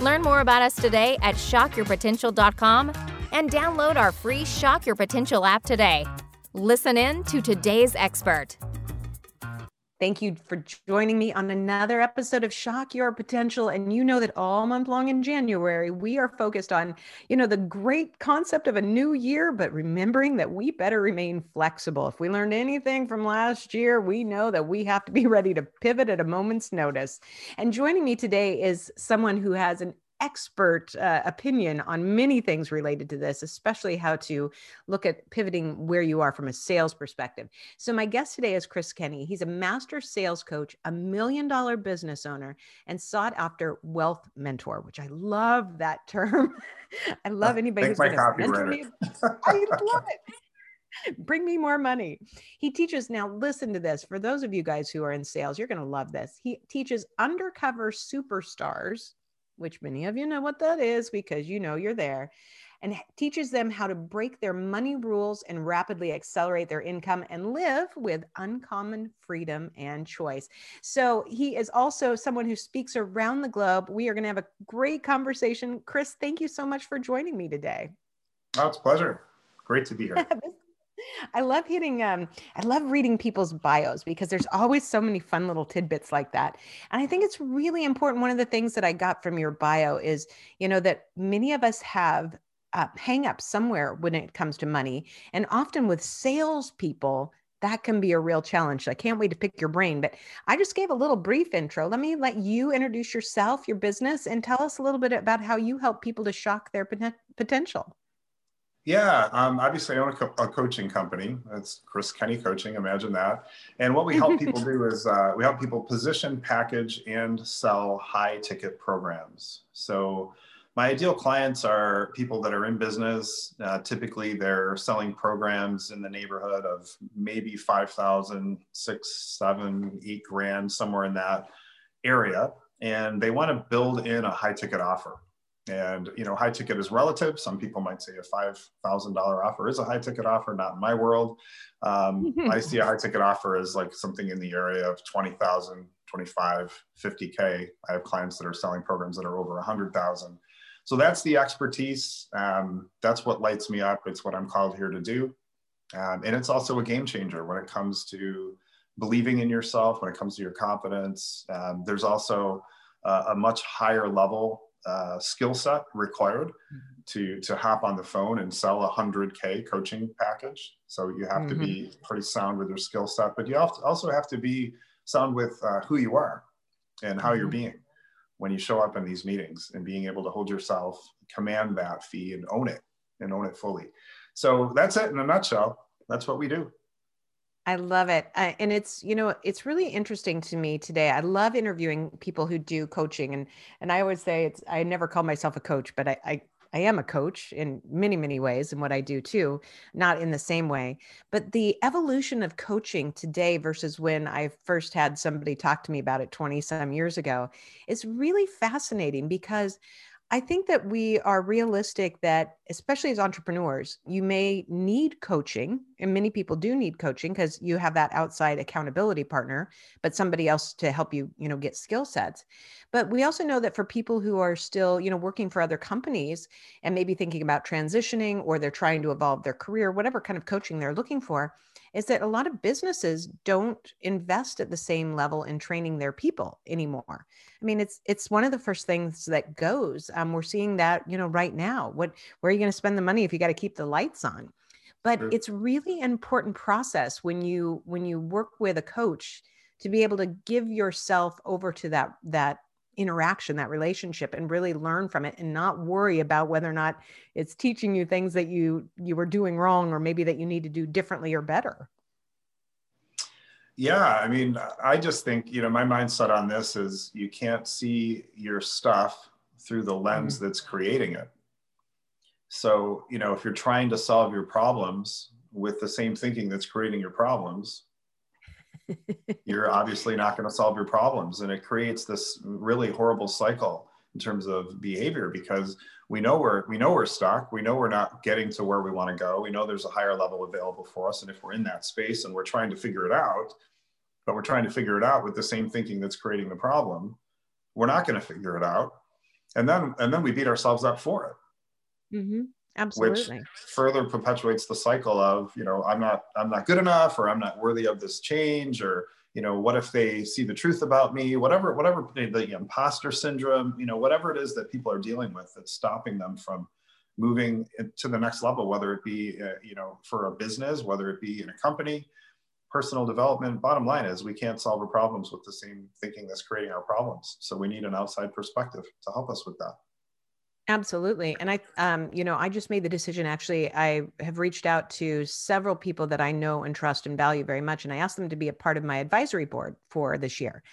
Learn more about us today at shockyourpotential.com and download our free Shock Your Potential app today. Listen in to today's expert. Thank you for joining me on another episode of Shock Your Potential. And you know that all month long in January, we are focused on, you know, the great concept of a new year, but remembering that we better remain flexible. If we learned anything from last year, we know that we have to be ready to pivot at a moment's notice. And joining me today is someone who has an expert uh, opinion on many things related to this, especially how to look at pivoting where you are from a sales perspective. So, my guest today is Chris Kenney. He's a master sales coach, a million dollar business owner, and sought after wealth mentor, which I love that term. I love anybody who's going to mentor me. I love it bring me more money. He teaches now, listen to this. For those of you guys who are in sales, you're going to love this. He teaches undercover superstars which many of you know what that is because you know you're there, and teaches them how to break their money rules and rapidly accelerate their income and live with uncommon freedom and choice. So, he is also someone who speaks around the globe. We are going to have a great conversation. Chris, thank you so much for joining me today. Oh, it's a pleasure. Great to be here. I love hitting, um, I love reading people's bios because there's always so many fun little tidbits like that. And I think it's really important. One of the things that I got from your bio is, you know, that many of us have uh, hang up somewhere when it comes to money. And often with salespeople, that can be a real challenge. I can't wait to pick your brain, but I just gave a little brief intro. Let me let you introduce yourself, your business, and tell us a little bit about how you help people to shock their potential. Yeah, um, obviously I own a, co- a, coaching company. It's Chris Kenney Coaching. Imagine that. And what we help people do is uh, we help people position, package, and sell high ticket programs. So my ideal clients are people that are in business. Uh, typically, they're selling programs in the neighborhood of maybe 5,000, six, seven, eight grand, somewhere in that area. And they want to build in a high ticket offer. And you know, high ticket is relative. Some people might say a five thousand dollar offer is a high ticket offer. Not in my world. Um, I see a high ticket offer as like something in the area of 20,000, 25, 50k. I have clients that are selling programs that are over a hundred thousand. So that's the expertise. Um, that's what lights me up. It's what I'm called here to do, um, and it's also a game changer when it comes to believing in yourself. When it comes to your confidence, um, there's also uh, a much higher level uh, skill set required mm-hmm. to to hop on the phone and sell a 100k coaching package so you have mm-hmm. to be mm-hmm. pretty sound with your skill set but you also have to be sound with uh, who you are and how mm-hmm. you're being when you show up in these meetings and being able to hold yourself command that fee and own it and own it fully so that's it in a nutshell that's what we do I love it. Uh, and it's, you know, it's really interesting to me today. I love interviewing people who do coaching. And, and I always say it's, I never call myself a coach, but I, I, I am a coach in many, many ways and what I do too, not in the same way. But the evolution of coaching today versus when I first had somebody talk to me about it 20 some years ago is really fascinating because I think that we are realistic that, especially as entrepreneurs, you may need coaching, and many people do need coaching because you have that outside accountability partner, but somebody else to help you, you know, get skill sets. But we also know that for people who are still, you know, working for other companies and maybe thinking about transitioning or they're trying to evolve their career, whatever kind of coaching they're looking for, is that a lot of businesses don't invest at the same level in training their people anymore. I mean, it's it's one of the first things that goes. Um, we're seeing that you know right now. What where are you going to spend the money if you got to keep the lights on? But sure. it's really an important process when you when you work with a coach to be able to give yourself over to that that interaction that relationship and really learn from it and not worry about whether or not it's teaching you things that you you were doing wrong or maybe that you need to do differently or better yeah i mean i just think you know my mindset on this is you can't see your stuff through the lens mm-hmm. that's creating it. So, you know, if you're trying to solve your problems with the same thinking that's creating your problems, you're obviously not going to solve your problems. And it creates this really horrible cycle in terms of behavior because we know we're we know we're stuck we know we're not getting to where we want to go we know there's a higher level available for us and if we're in that space and we're trying to figure it out but we're trying to figure it out with the same thinking that's creating the problem we're not going to figure it out and then and then we beat ourselves up for it mm-hmm. Absolutely. which further perpetuates the cycle of you know i'm not i'm not good enough or i'm not worthy of this change or you know what if they see the truth about me? Whatever whatever the imposter syndrome you know whatever it is that people are dealing with that's stopping them from moving to the next level whether it be uh, you know for a business whether it be in a company personal development bottom line is we can't solve our problems with the same thinking that's creating our problems. So we need an outside perspective to help us with that Absolutely. And I, um, you know, I just made the decision. Actually, I have reached out to several people that I know and trust and value very much. And I asked them to be a part of my advisory board for this year.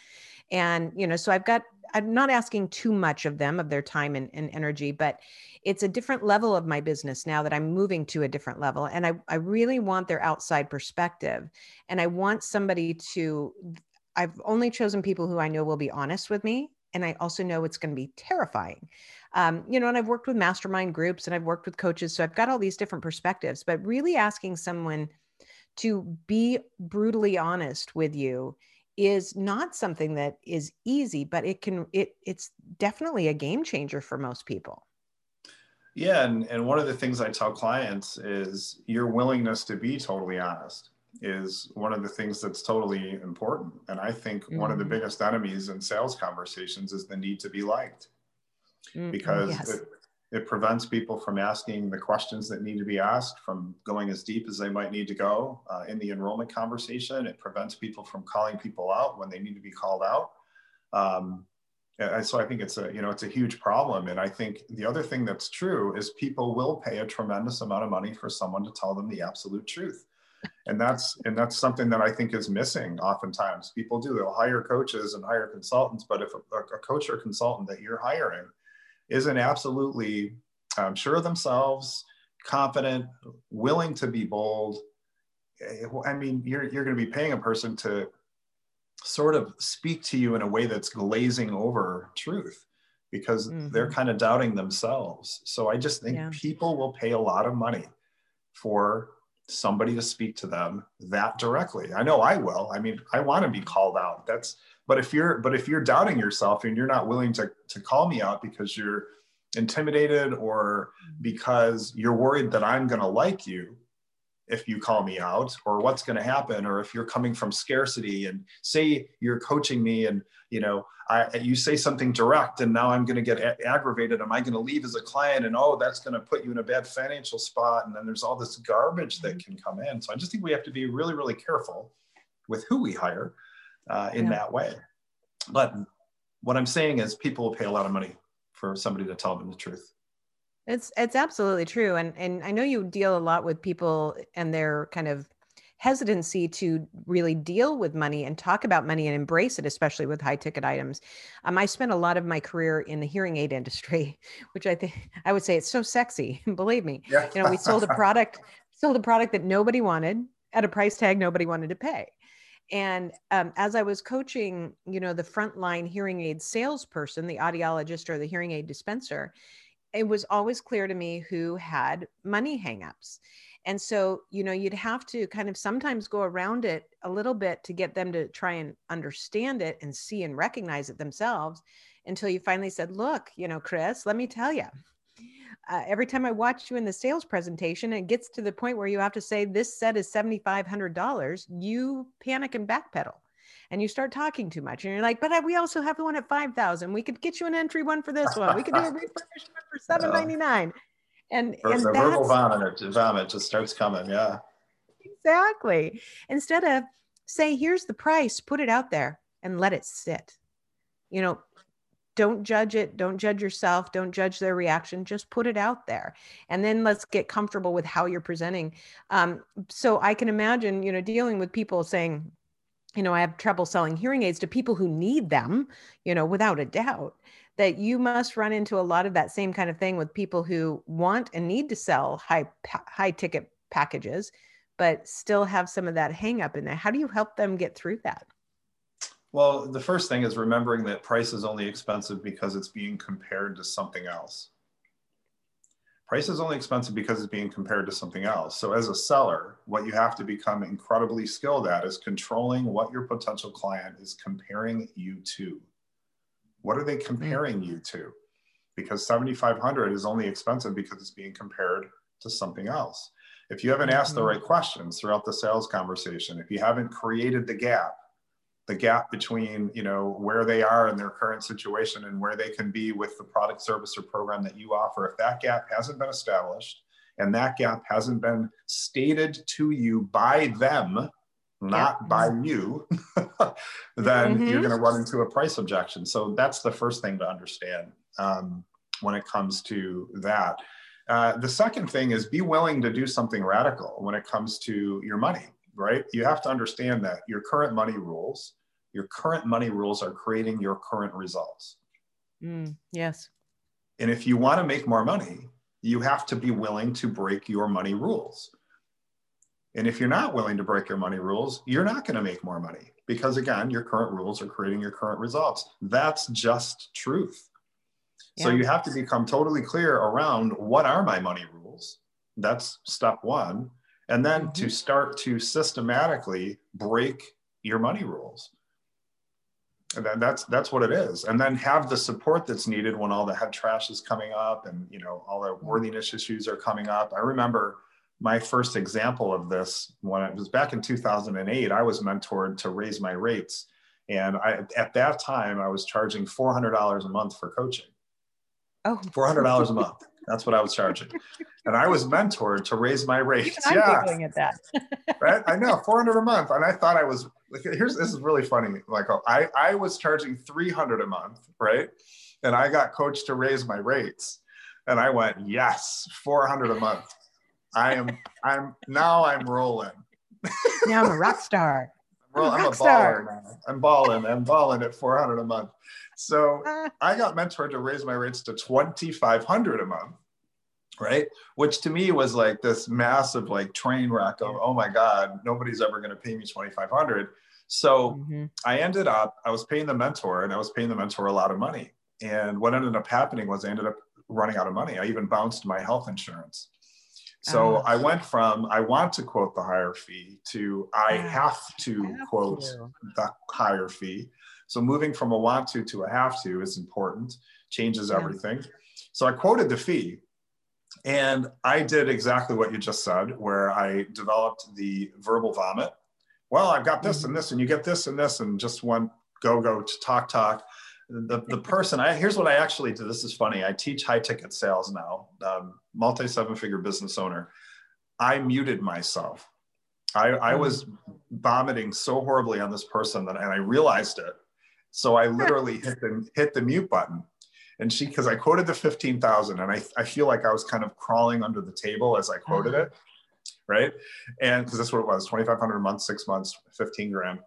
And, you know, so I've got, I'm not asking too much of them, of their time and, and energy, but it's a different level of my business now that I'm moving to a different level. And I, I really want their outside perspective. And I want somebody to, I've only chosen people who I know will be honest with me. And I also know it's going to be terrifying um, you know, and I've worked with mastermind groups and I've worked with coaches. So I've got all these different perspectives, but really asking someone to be brutally honest with you is not something that is easy, but it can, it, it's definitely a game changer for most people. Yeah. And, and one of the things I tell clients is your willingness to be totally honest is one of the things that's totally important. And I think mm-hmm. one of the mm-hmm. biggest enemies in sales conversations is the need to be liked. Mm, because yes. it, it prevents people from asking the questions that need to be asked, from going as deep as they might need to go uh, in the enrollment conversation. It prevents people from calling people out when they need to be called out. Um, so I think it's a you know it's a huge problem, and I think the other thing that's true is people will pay a tremendous amount of money for someone to tell them the absolute truth, and that's and that's something that I think is missing oftentimes. People do they'll hire coaches and hire consultants, but if a, a coach or consultant that you're hiring isn't absolutely um, sure of themselves, confident, willing to be bold. Eh, I mean, you're, you're going to be paying a person to sort of speak to you in a way that's glazing over truth because mm-hmm. they're kind of doubting themselves. So I just think yeah. people will pay a lot of money for somebody to speak to them that directly. I know I will. I mean, I want to be called out. That's but if you're but if you're doubting yourself and you're not willing to to call me out because you're intimidated or mm-hmm. because you're worried that I'm going to like you if you call me out or what's going to happen or if you're coming from scarcity and say you're coaching me and you know I, you say something direct and now i'm going to get a- aggravated am i going to leave as a client and oh that's going to put you in a bad financial spot and then there's all this garbage that can come in so i just think we have to be really really careful with who we hire uh, in yeah. that way. But what I'm saying is people will pay a lot of money for somebody to tell them the truth. It's it's absolutely true. And and I know you deal a lot with people and their kind of hesitancy to really deal with money and talk about money and embrace it, especially with high ticket items. Um, I spent a lot of my career in the hearing aid industry, which I think I would say it's so sexy. Believe me, yeah. you know, we sold a product, sold a product that nobody wanted at a price tag nobody wanted to pay. And um, as I was coaching, you know, the frontline hearing aid salesperson, the audiologist or the hearing aid dispenser, it was always clear to me who had money hangups. And so, you know, you'd have to kind of sometimes go around it a little bit to get them to try and understand it and see and recognize it themselves until you finally said, look, you know, Chris, let me tell you, uh, every time I watch you in the sales presentation, it gets to the point where you have to say, This set is $7,500. You panic and backpedal and you start talking too much. And you're like, But we also have the one at 5000 We could get you an entry one for this one. We could do a refurbishment for 799 And, and the verbal vomit, vomit just starts coming. Yeah. Exactly. Instead of say, Here's the price, put it out there and let it sit. You know, don't judge it don't judge yourself don't judge their reaction just put it out there and then let's get comfortable with how you're presenting um, so i can imagine you know dealing with people saying you know i have trouble selling hearing aids to people who need them you know without a doubt that you must run into a lot of that same kind of thing with people who want and need to sell high high ticket packages but still have some of that hang up in there. How do you help them get through that? Well the first thing is remembering that price is only expensive because it's being compared to something else price is only expensive because it's being compared to something else so as a seller what you have to become incredibly skilled at is controlling what your potential client is comparing you to what are they mm. comparing mm-hmm. you to? Because 7,500 is only expensive because it's being compared to something else. If you haven't asked mm-hmm. the right questions throughout the sales conversation, if you haven't created the gap, the gap between you know where they are in their current situation and where they can be with the product service or program that you offer if that gap hasn't been established and that gap hasn't been stated to you by them not yeah. by you, then mm-hmm. you're going to run into a price objection. So that's the first thing to understand um, when it comes to that. Uh, the second thing is be willing to do something radical when it comes to your money, right? You have to understand that your current money rules, your current money rules are creating your current results. Mm, yes. And if you want to make more money, you have to be willing to break your money rules. And if you're not willing to break your money rules, you're not going to make more money because, again, your current rules are creating your current results. That's just truth. Yeah. So you have to become totally clear around what are my money rules. That's step one. And then mm-hmm. to start to systematically break your money rules. And then that's that's what it is. And then have the support that's needed when all the head trash is coming up and you know all the worthiness issues are coming up. I remember my first example of this when it was back in 2008 i was mentored to raise my rates and I, at that time i was charging $400 a month for coaching oh $400 a month that's what i was charging and i was mentored to raise my rates Even yeah at that right i know 400 a month and i thought i was like here's this is really funny like i i was charging 300 a month right and i got coached to raise my rates and i went yes 400 a month I am. I'm now. I'm rolling. now I'm a rock star. I'm, I'm a, baller now. I'm balling. I'm balling at 400 a month. So I got mentored to raise my rates to 2,500 a month, right? Which to me was like this massive like train wreck of oh my god, nobody's ever going to pay me 2,500. So mm-hmm. I ended up. I was paying the mentor, and I was paying the mentor a lot of money. And what ended up happening was I ended up running out of money. I even bounced my health insurance. So uh, I went from I want to quote the higher fee to I have to have quote to. the higher fee. So moving from a want to to a have to is important, changes yeah. everything. So I quoted the fee and I did exactly what you just said, where I developed the verbal vomit. Well, I've got this mm-hmm. and this, and you get this and this, and just one go go to talk talk the, the person I here's what I actually do. This is funny. I teach high ticket sales now, um, multi seven figure business owner. I muted myself. I, I hmm. was vomiting so horribly on this person that, and I realized it. So I literally hit the hit the mute button. And she, because I quoted the 15,000 and I, I feel like I was kind of crawling under the table as I quoted uh-huh. it. Right. And because that's what it was 2,500 a month, six months, 15 grand.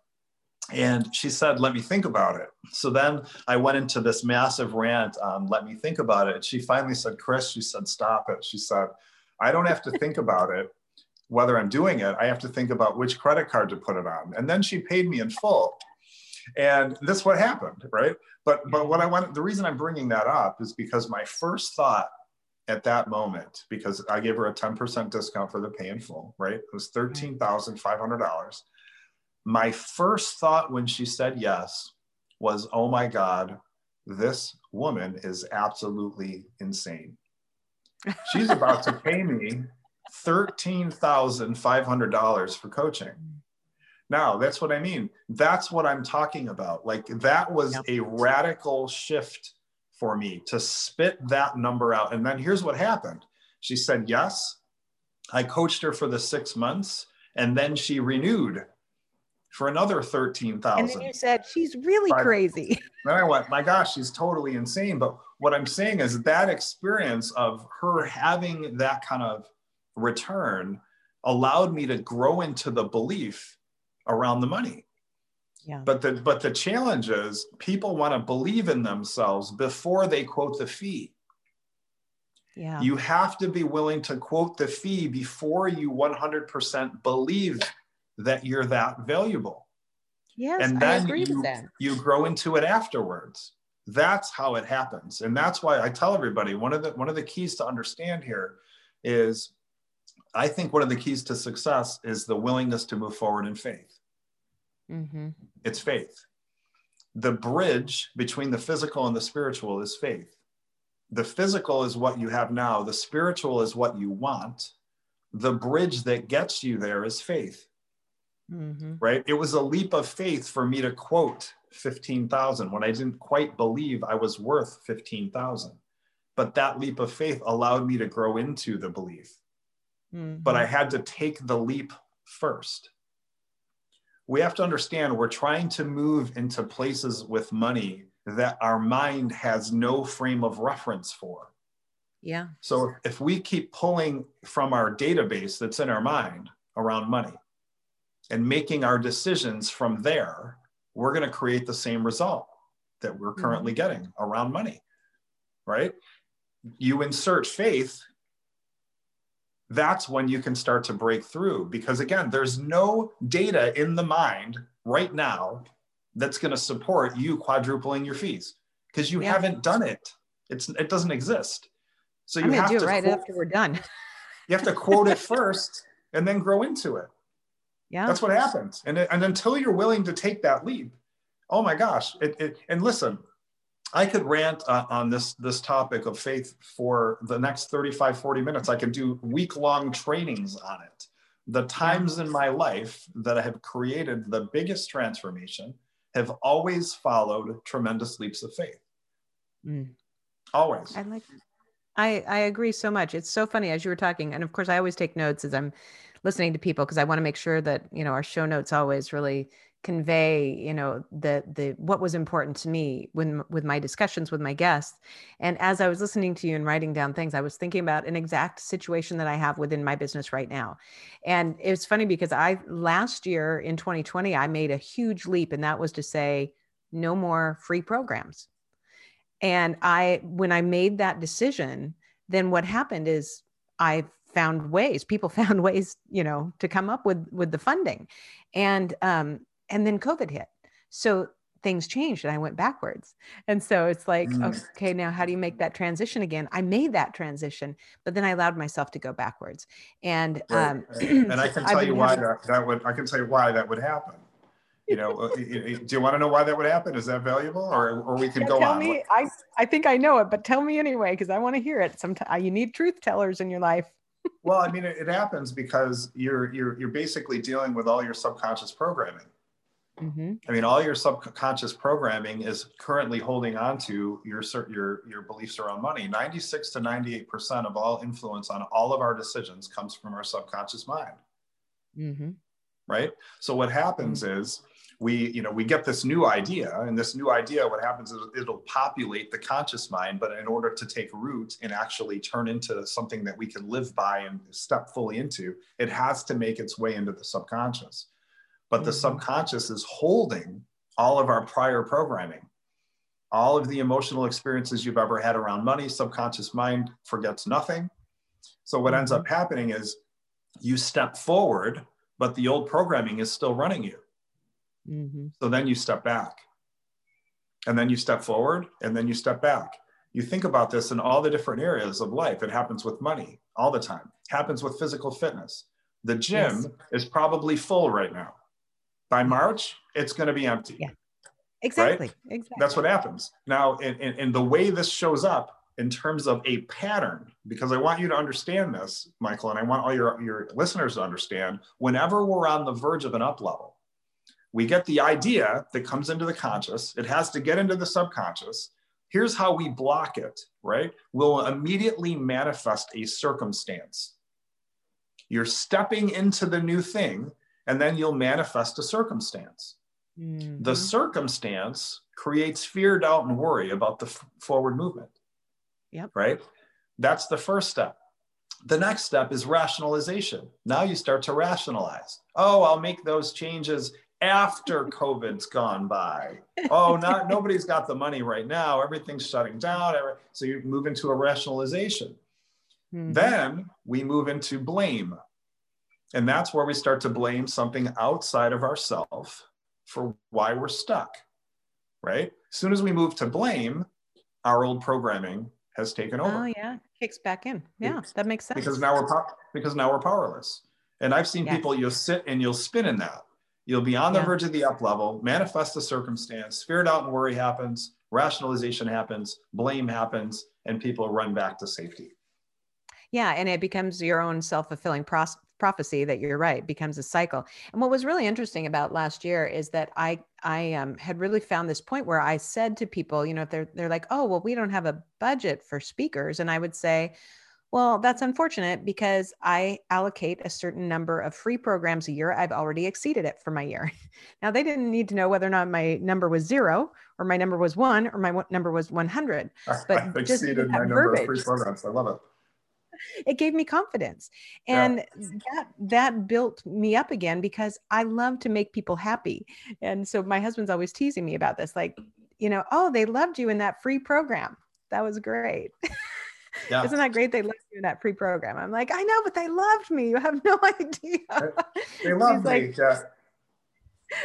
And she said, let me think about it. So then I went into this massive rant on let me think about it. She finally said, Chris, she said, stop it. She said, I don't have to think about it, whether I'm doing it. I have to think about which credit card to put it on. And then she paid me in full. And this is what happened, right? But but what I want the reason I'm bringing that up is because my first thought at that moment, because I gave her a 10% discount for the pay in full, right? It was mm-hmm. $13,500 my first thought when she said yes was, oh my God, this woman is absolutely insane. She's about to pay me $13,500 for coaching. Now, that's what I mean. That's what I'm talking about. Like, that was yep. a radical shift for me to spit that number out. And then here's what happened she said yes. I coached her for the six months, and then she renewed for another 13,000. And then you said, she's really crazy. Then I went, my gosh, she's totally insane. But what I'm saying is that experience of her having that kind of return allowed me to grow into the belief around the money. Yeah. But the but the challenge is people want to believe in themselves before they quote the fee. Yeah. You have to be willing to quote the fee before you 100% believe that you're that valuable. yes, and I agree you, with that. you grow into it afterwards. That's how it happens. And that's why I tell everybody one of the one of the keys to understand here is I think one of the keys to success is the willingness to move forward in faith. hmm It's faith. The bridge between the physical and the spiritual is faith. The physical is what you have now, the spiritual is what you want. The bridge that gets you there is faith, hmm right? It was a leap of faith for me to quote 15,000 when I didn't quite believe I was worth 15,000. But that leap of faith allowed me to grow into the belief. But I had to take the leap first. We have to understand we're trying to move into places with money that our mind has no frame of reference for. yeah. So if we keep pulling from our database that's in our mind around money and making our decisions from there, we're going to create the same result that we're mm-hmm. currently getting around money, right? You insert faith, that's when you can start to break through because again, there's no data in the mind right now that's going to support you quadrupling your fees because you Yeah. haven't done it. It's it doesn't exist. So you have to do to it right quote- after we're done. you have to quote it first and then grow into it. Yeah. That's what happens. And, and until you're willing to take that leap, oh my gosh. It, it, and listen, I could rant uh, on this, this topic of faith for the next 35, 40 minutes. I could do week long trainings on it. The times in my life that I have created the biggest transformation have always followed tremendous leaps of faith. Mm. Always. I like that. I, I agree so much. It's so funny as you were talking. And of course, I always take notes as I'm listening to people because I want to make sure that, you know, our show notes always really convey, you know, the the what was important to me when with my discussions with my guests. And as I was listening to you and writing down things, I was thinking about an exact situation that I have within my business right now. And it's funny because I last year in 2020, I made a huge leap, and that was to say no more free programs. And I, when I made that decision, then what happened is I found ways. People found ways, you know, to come up with with the funding, and um, and then COVID hit. So things changed, and I went backwards. And so it's like, Mm. okay, now how do you make that transition again? I made that transition, but then I allowed myself to go backwards. And Right. um, and I can tell you why having- that, that would, I can tell you why that would happen. You know, uh, do you want to know why that would happen? Is that valuable or, or we can Yeah, go tell on? me. I I think I know it, but tell me anyway because I want to hear it. Sometimes you need truth tellers in your life. Well, I mean, it, it happens because you're, you're, you're basically dealing with all your subconscious programming. hmm I mean, all your subconscious programming is currently holding on to your, your, your beliefs around money. 96 to 98% of all influence on all of our decisions comes from our subconscious mind. hmm right so what happens is we you know we get this new idea and this new idea what happens is it'll populate the conscious mind but in order to take root and actually turn into something that we can live by and step fully into it has to make its way into the subconscious but the Mhm. subconscious is holding all of our prior programming all of the emotional experiences you've ever had around money subconscious mind forgets nothing so what ends Mhm. up happening is you step forward but the old programming is still running you. Hmm So then you step back. And then you step forward and then you step back. You think about this in all the different areas of life. It happens with money all the time. happens with physical fitness. The gym Yes. is probably full right now. By March, it's going to be empty. Yeah. Exactly. Exactly. That's what happens. Now, in, in, in the way this shows up in terms of a pattern, because I want you to understand this, Michael, and I want all your, your listeners to understand, whenever we're on the verge of an up level, we get the idea that comes into the conscious, it has to get into the subconscious. Here's how we block it, right? We'll immediately manifest a circumstance. You're stepping into the new thing, and then you'll manifest a circumstance. The Mhm. circumstance creates fear, doubt, and worry about the f- forward movement. Yep. Right? That's the first step. The next step is rationalization. Now you start to rationalize. Oh, I'll make those changes after COVID's gone by. Oh, not nobody's got the money right now. Everything's shutting down. So you move into a rationalization. Mm-hmm. Then we move into blame. And that's where we start to blame something outside of ourselves for why we're stuck. Right? As soon as we move to blame, our old programming has taken over. Oh yeah, kicks back in. Yeah, that makes sense. Because now we're because now we're powerless. And I've seen yes. people you'll sit and you'll spin in that. You'll be on the yeah. verge of the up level, manifest the circumstance, spirit out and worry happens, rationalization happens, blame happens, and people run back to safety. Yeah, and it becomes your own self-fulfilling pros- prophecy that you're right becomes a cycle. And what was really interesting about last year is that I I um, had really found this point where I said to people, you know, if they're they're like, oh well, we don't have a budget for speakers, and I would say, well, that's unfortunate because I allocate a certain number of free programs a year. I've already exceeded it for my year. now, they didn't need to know whether or not my number was zero or my number was one or my number was 100. But I've exceeded my number verbiage, of free programs. I love it it gave me confidence and yeah. that that built me up again because i love to make people happy and so my husband's always teasing me about this like you know oh they loved you in that free program that was great yeah. isn't that great they loved you in that pre-program. i'm like i know but they loved me you have no idea they, loved me like, yeah.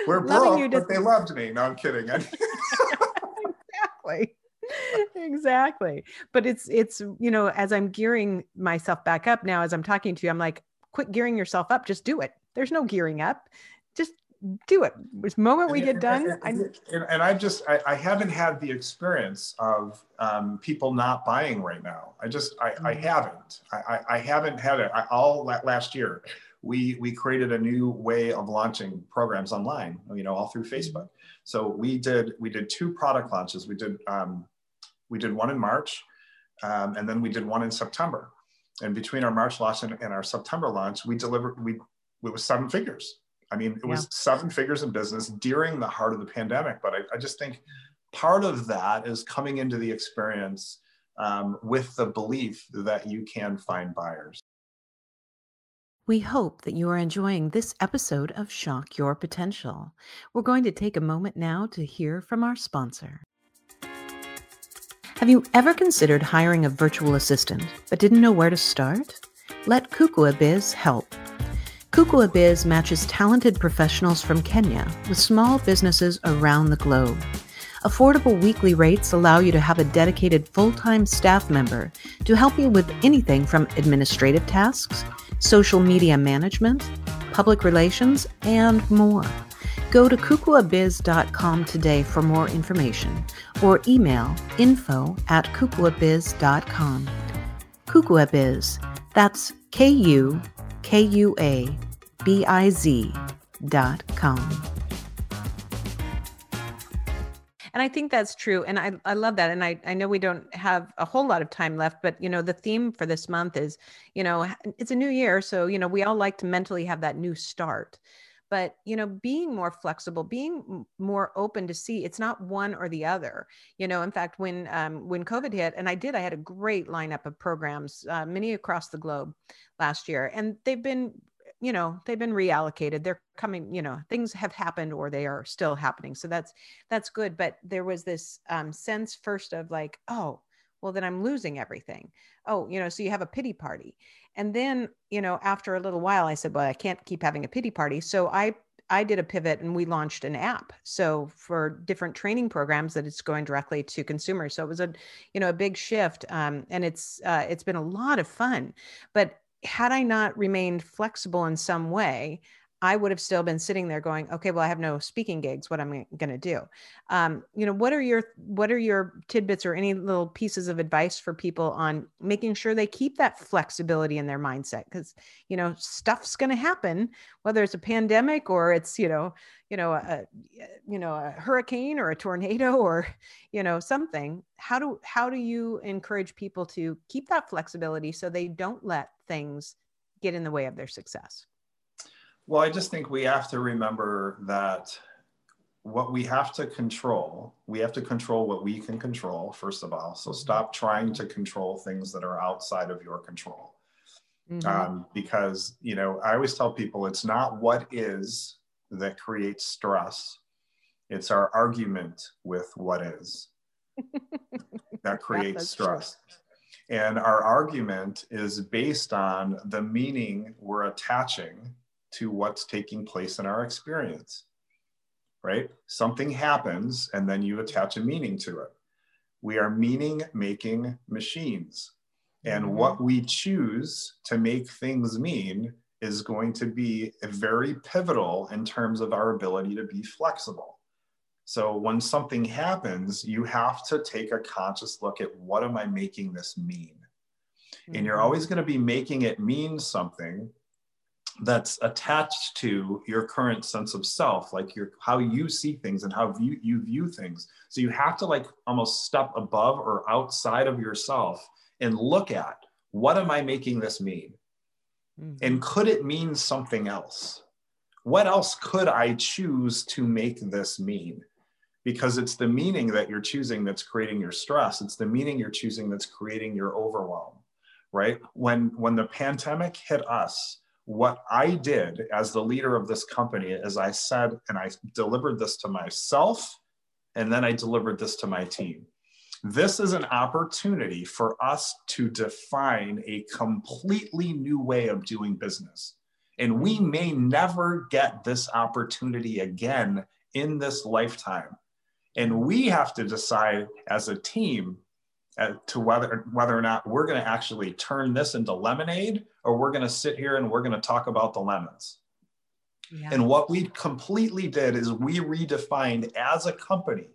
we're broke you but they loved me no i'm kidding exactly exactly. But it's it's you know, as I'm gearing myself back up now, as I'm talking to you, I'm like, quit gearing yourself up. Just do it. There's no gearing up. Just do it. This moment we get done. And, and, and I just I, I, haven't had the experience of um, people not buying right now. I just I, mm-hmm. I haven't. I, I, haven't had it. I, all last year, we we created a new way of launching programs online. You know, all through mm-hmm. Facebook. So we did we did two product launches. We did um, we did one in March, um, and then we did one in September. And between our March launch and, and our September launch, we delivered, we, it was seven figures. I mean, it was seven figures in business during the heart of the pandemic. But I, I just think part of that is coming into the experience um, with the belief that you can find buyers. We hope that you are enjoying this episode of Shock Your Potential. We're going to take a moment now to hear from our sponsor. Have you ever considered hiring a virtual assistant but didn't know where to start? Let Kukua Biz help. Kukua matches talented professionals from Kenya with small businesses around the globe. Affordable weekly rates allow you to have a dedicated full time staff member to help you with anything from administrative tasks, social media management, public relations, and more. Go to kukuabiz.com today for more information or email info at kukuabiz.com. Kukuabiz, that's K U K U A B I Z dot com. And I think that's true. And I, I love that. And I, I know we don't have a whole lot of time left, but you know, the theme for this month is, you know, it's a new year. So, you know, we all like to mentally have that new start but you know being more flexible being more open to see it's not one or the other. You know in fact when um, when covid hit and i did i had a great lineup of programs uh, many across the globe last year and they've been you know they've been reallocated. They're coming you know things have happened or they are still happening so that's that's good but there was this um, sense first of like oh well then i'm losing everything. Oh you know so you have a pity party and then, you know, after a little while, I said, well, I can't keep having a pity party. So I I did a pivot and we launched an app. So for different training programs that it's going directly to consumers. So it was a, you know, a big shift. Um, and it's uh, it's been a lot of fun. But had I not remained flexible in some way, I would have still been sitting there going, okay, well, I have no speaking gigs. What am I going to do? Um, you know, what are your what are your tidbits or any little pieces of advice for people on making sure they keep that flexibility in their mindset? Because you know, stuff's going to happen, whether it's a pandemic or it's you know, you know, a you know a hurricane or a tornado or you know something. How do how do you encourage people to keep that flexibility so they don't let things get in the way of their success? Well, I just think we have to remember that what we have to control, we have to control what we can control, first of all. So stop trying to control things that are outside of your control. Mm-hmm. Um, because, you know, I always tell people it's not what is, that creates stress. It's our argument with what is that creates stress. True. And our argument is based on the meaning we're attaching to what's taking place in our experience, right? Something happens and then you attach a meaning to it. We are meaning making machines. And mm-hmm. what we choose to make things mean is going to be very pivotal in terms of our ability to be flexible. So when something happens, you have to take a conscious look at what am I making this mean? Mm-hmm. And you're mm-hmm. always going to be making it mean something that's attached to your current sense of self like your how you see things and how view, you view things. So you have to like almost step above or outside of yourself and look at what am i making this mean? Mm-hmm. and could it mean something else? What else could i choose to make this mean? Because it's the meaning that you're choosing that's creating your stress. It's the meaning you're choosing that's creating your overwhelm right? When when the pandemic hit us what I did as the leader of this company is I said, and I delivered this to myself, and then I delivered this to my team. This is an opportunity for us to define a completely new way of doing business. And we may never get this opportunity again in this lifetime. And we have to decide as a team to whether whether or not we're going to actually turn this into lemonade or we're going to sit here and we're going to talk about the lemons. Yeah. And what we completely did is we redefined as a company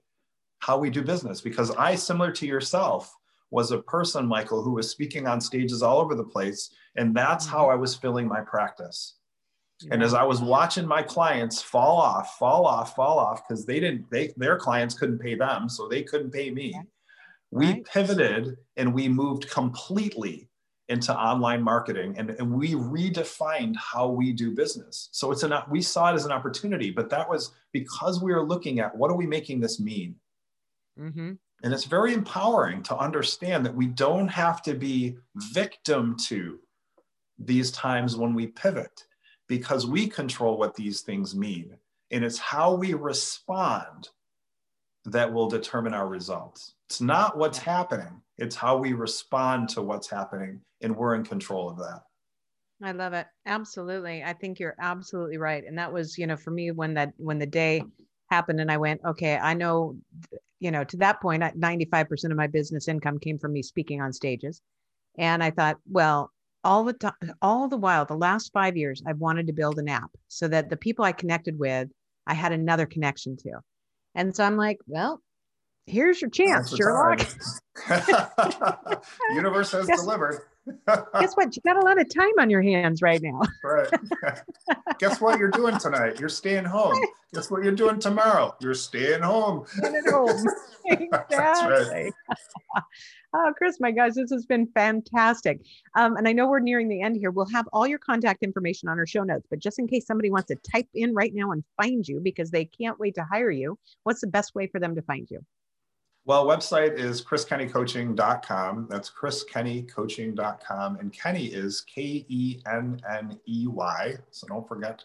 how we do business because I, similar to yourself, was a person, Michael, who was speaking on stages all over the place. And that's mm-hmm. how I was filling my practice. Yeah. And as I was watching my clients fall off, fall off, fall off, because they didn't, they their clients couldn't pay them, so they couldn't pay me. Yeah. We right. pivoted and we moved completely into online marketing and, and we redefined how we do business. So it's an we saw it as an opportunity, but that was because we were looking at what are we making this mean? Mm-hmm. And it's very empowering to understand that we don't have to be victim to these times when we pivot because we control what these things mean. And it's how we respond that will determine our results. It's not what's happening, it's how we respond to what's happening, and we're in control of that. I love it. Absolutely. I think you're absolutely right. And that was, you know, for me when that when the day happened and I went, okay, I know, you know, to that point, 95% of my business income came from me speaking on stages. And I thought, well, all the time, all the while, the last five years, I've wanted to build an app so that the people I connected with, I had another connection to. And so I'm like, well, here's your chance, Sherlock. Universe has guess, delivered. guess what? You got a lot of time on your hands right now. right. guess what you're doing tonight? You're staying home. Guess what you're doing tomorrow? You're staying home. Staying at home. exactly. oh, Chris, my guys, this has been fantastic. Um, and I know we're nearing the end here. We'll have all your contact information on our show notes, but just in case somebody wants to type in right now and find you because they can't wait to hire you, what's the best way for them to find you? Well, website is chriskenneycoaching.com. That's chriskenneycoaching.com. And Kenney is K E N N E Y. So don't forget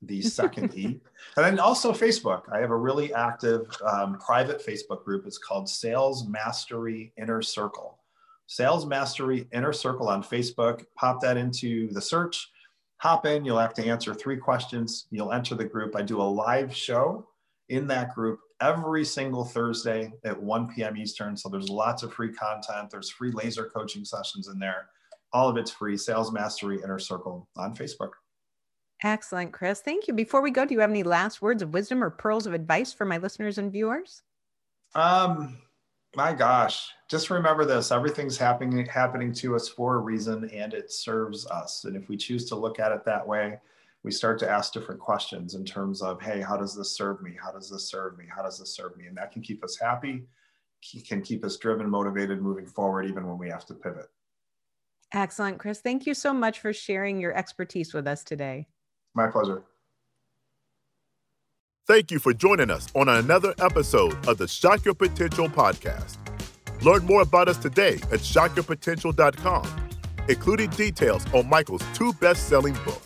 the second E. And then also Facebook. I have a really active um, private Facebook group. It's called Sales Mastery Inner Circle. Sales Mastery Inner Circle on Facebook. Pop that into the search. Hop in. You'll have to answer three questions. You'll enter the group. I do a live show in that group every single Thursday at 1 p.m. Eastern. So there's lots of free content. There's free laser coaching sessions in there. All of it's free. Sales Mastery Inner Circle on Facebook. Excellent, Chris. Thank you. Before we go, do you have any last words of wisdom or pearls of advice for my listeners and viewers? Um, my gosh, just remember this: everything's happening happening to us for a reason, and it serves us. And if we choose to look at it that way, we start to ask different questions in terms of, hey, how does this serve me? How does this serve me? How does this serve me? And that can keep us happy, can keep us driven, motivated, moving forward, even when we have to pivot. Excellent, Chris. Thank you so much for sharing your expertise with us today. My pleasure. Thank you for joining us on another episode of the Shock Your Potential podcast. Learn more about us today at shockyourpotential.com, including details on Michael's two best selling books.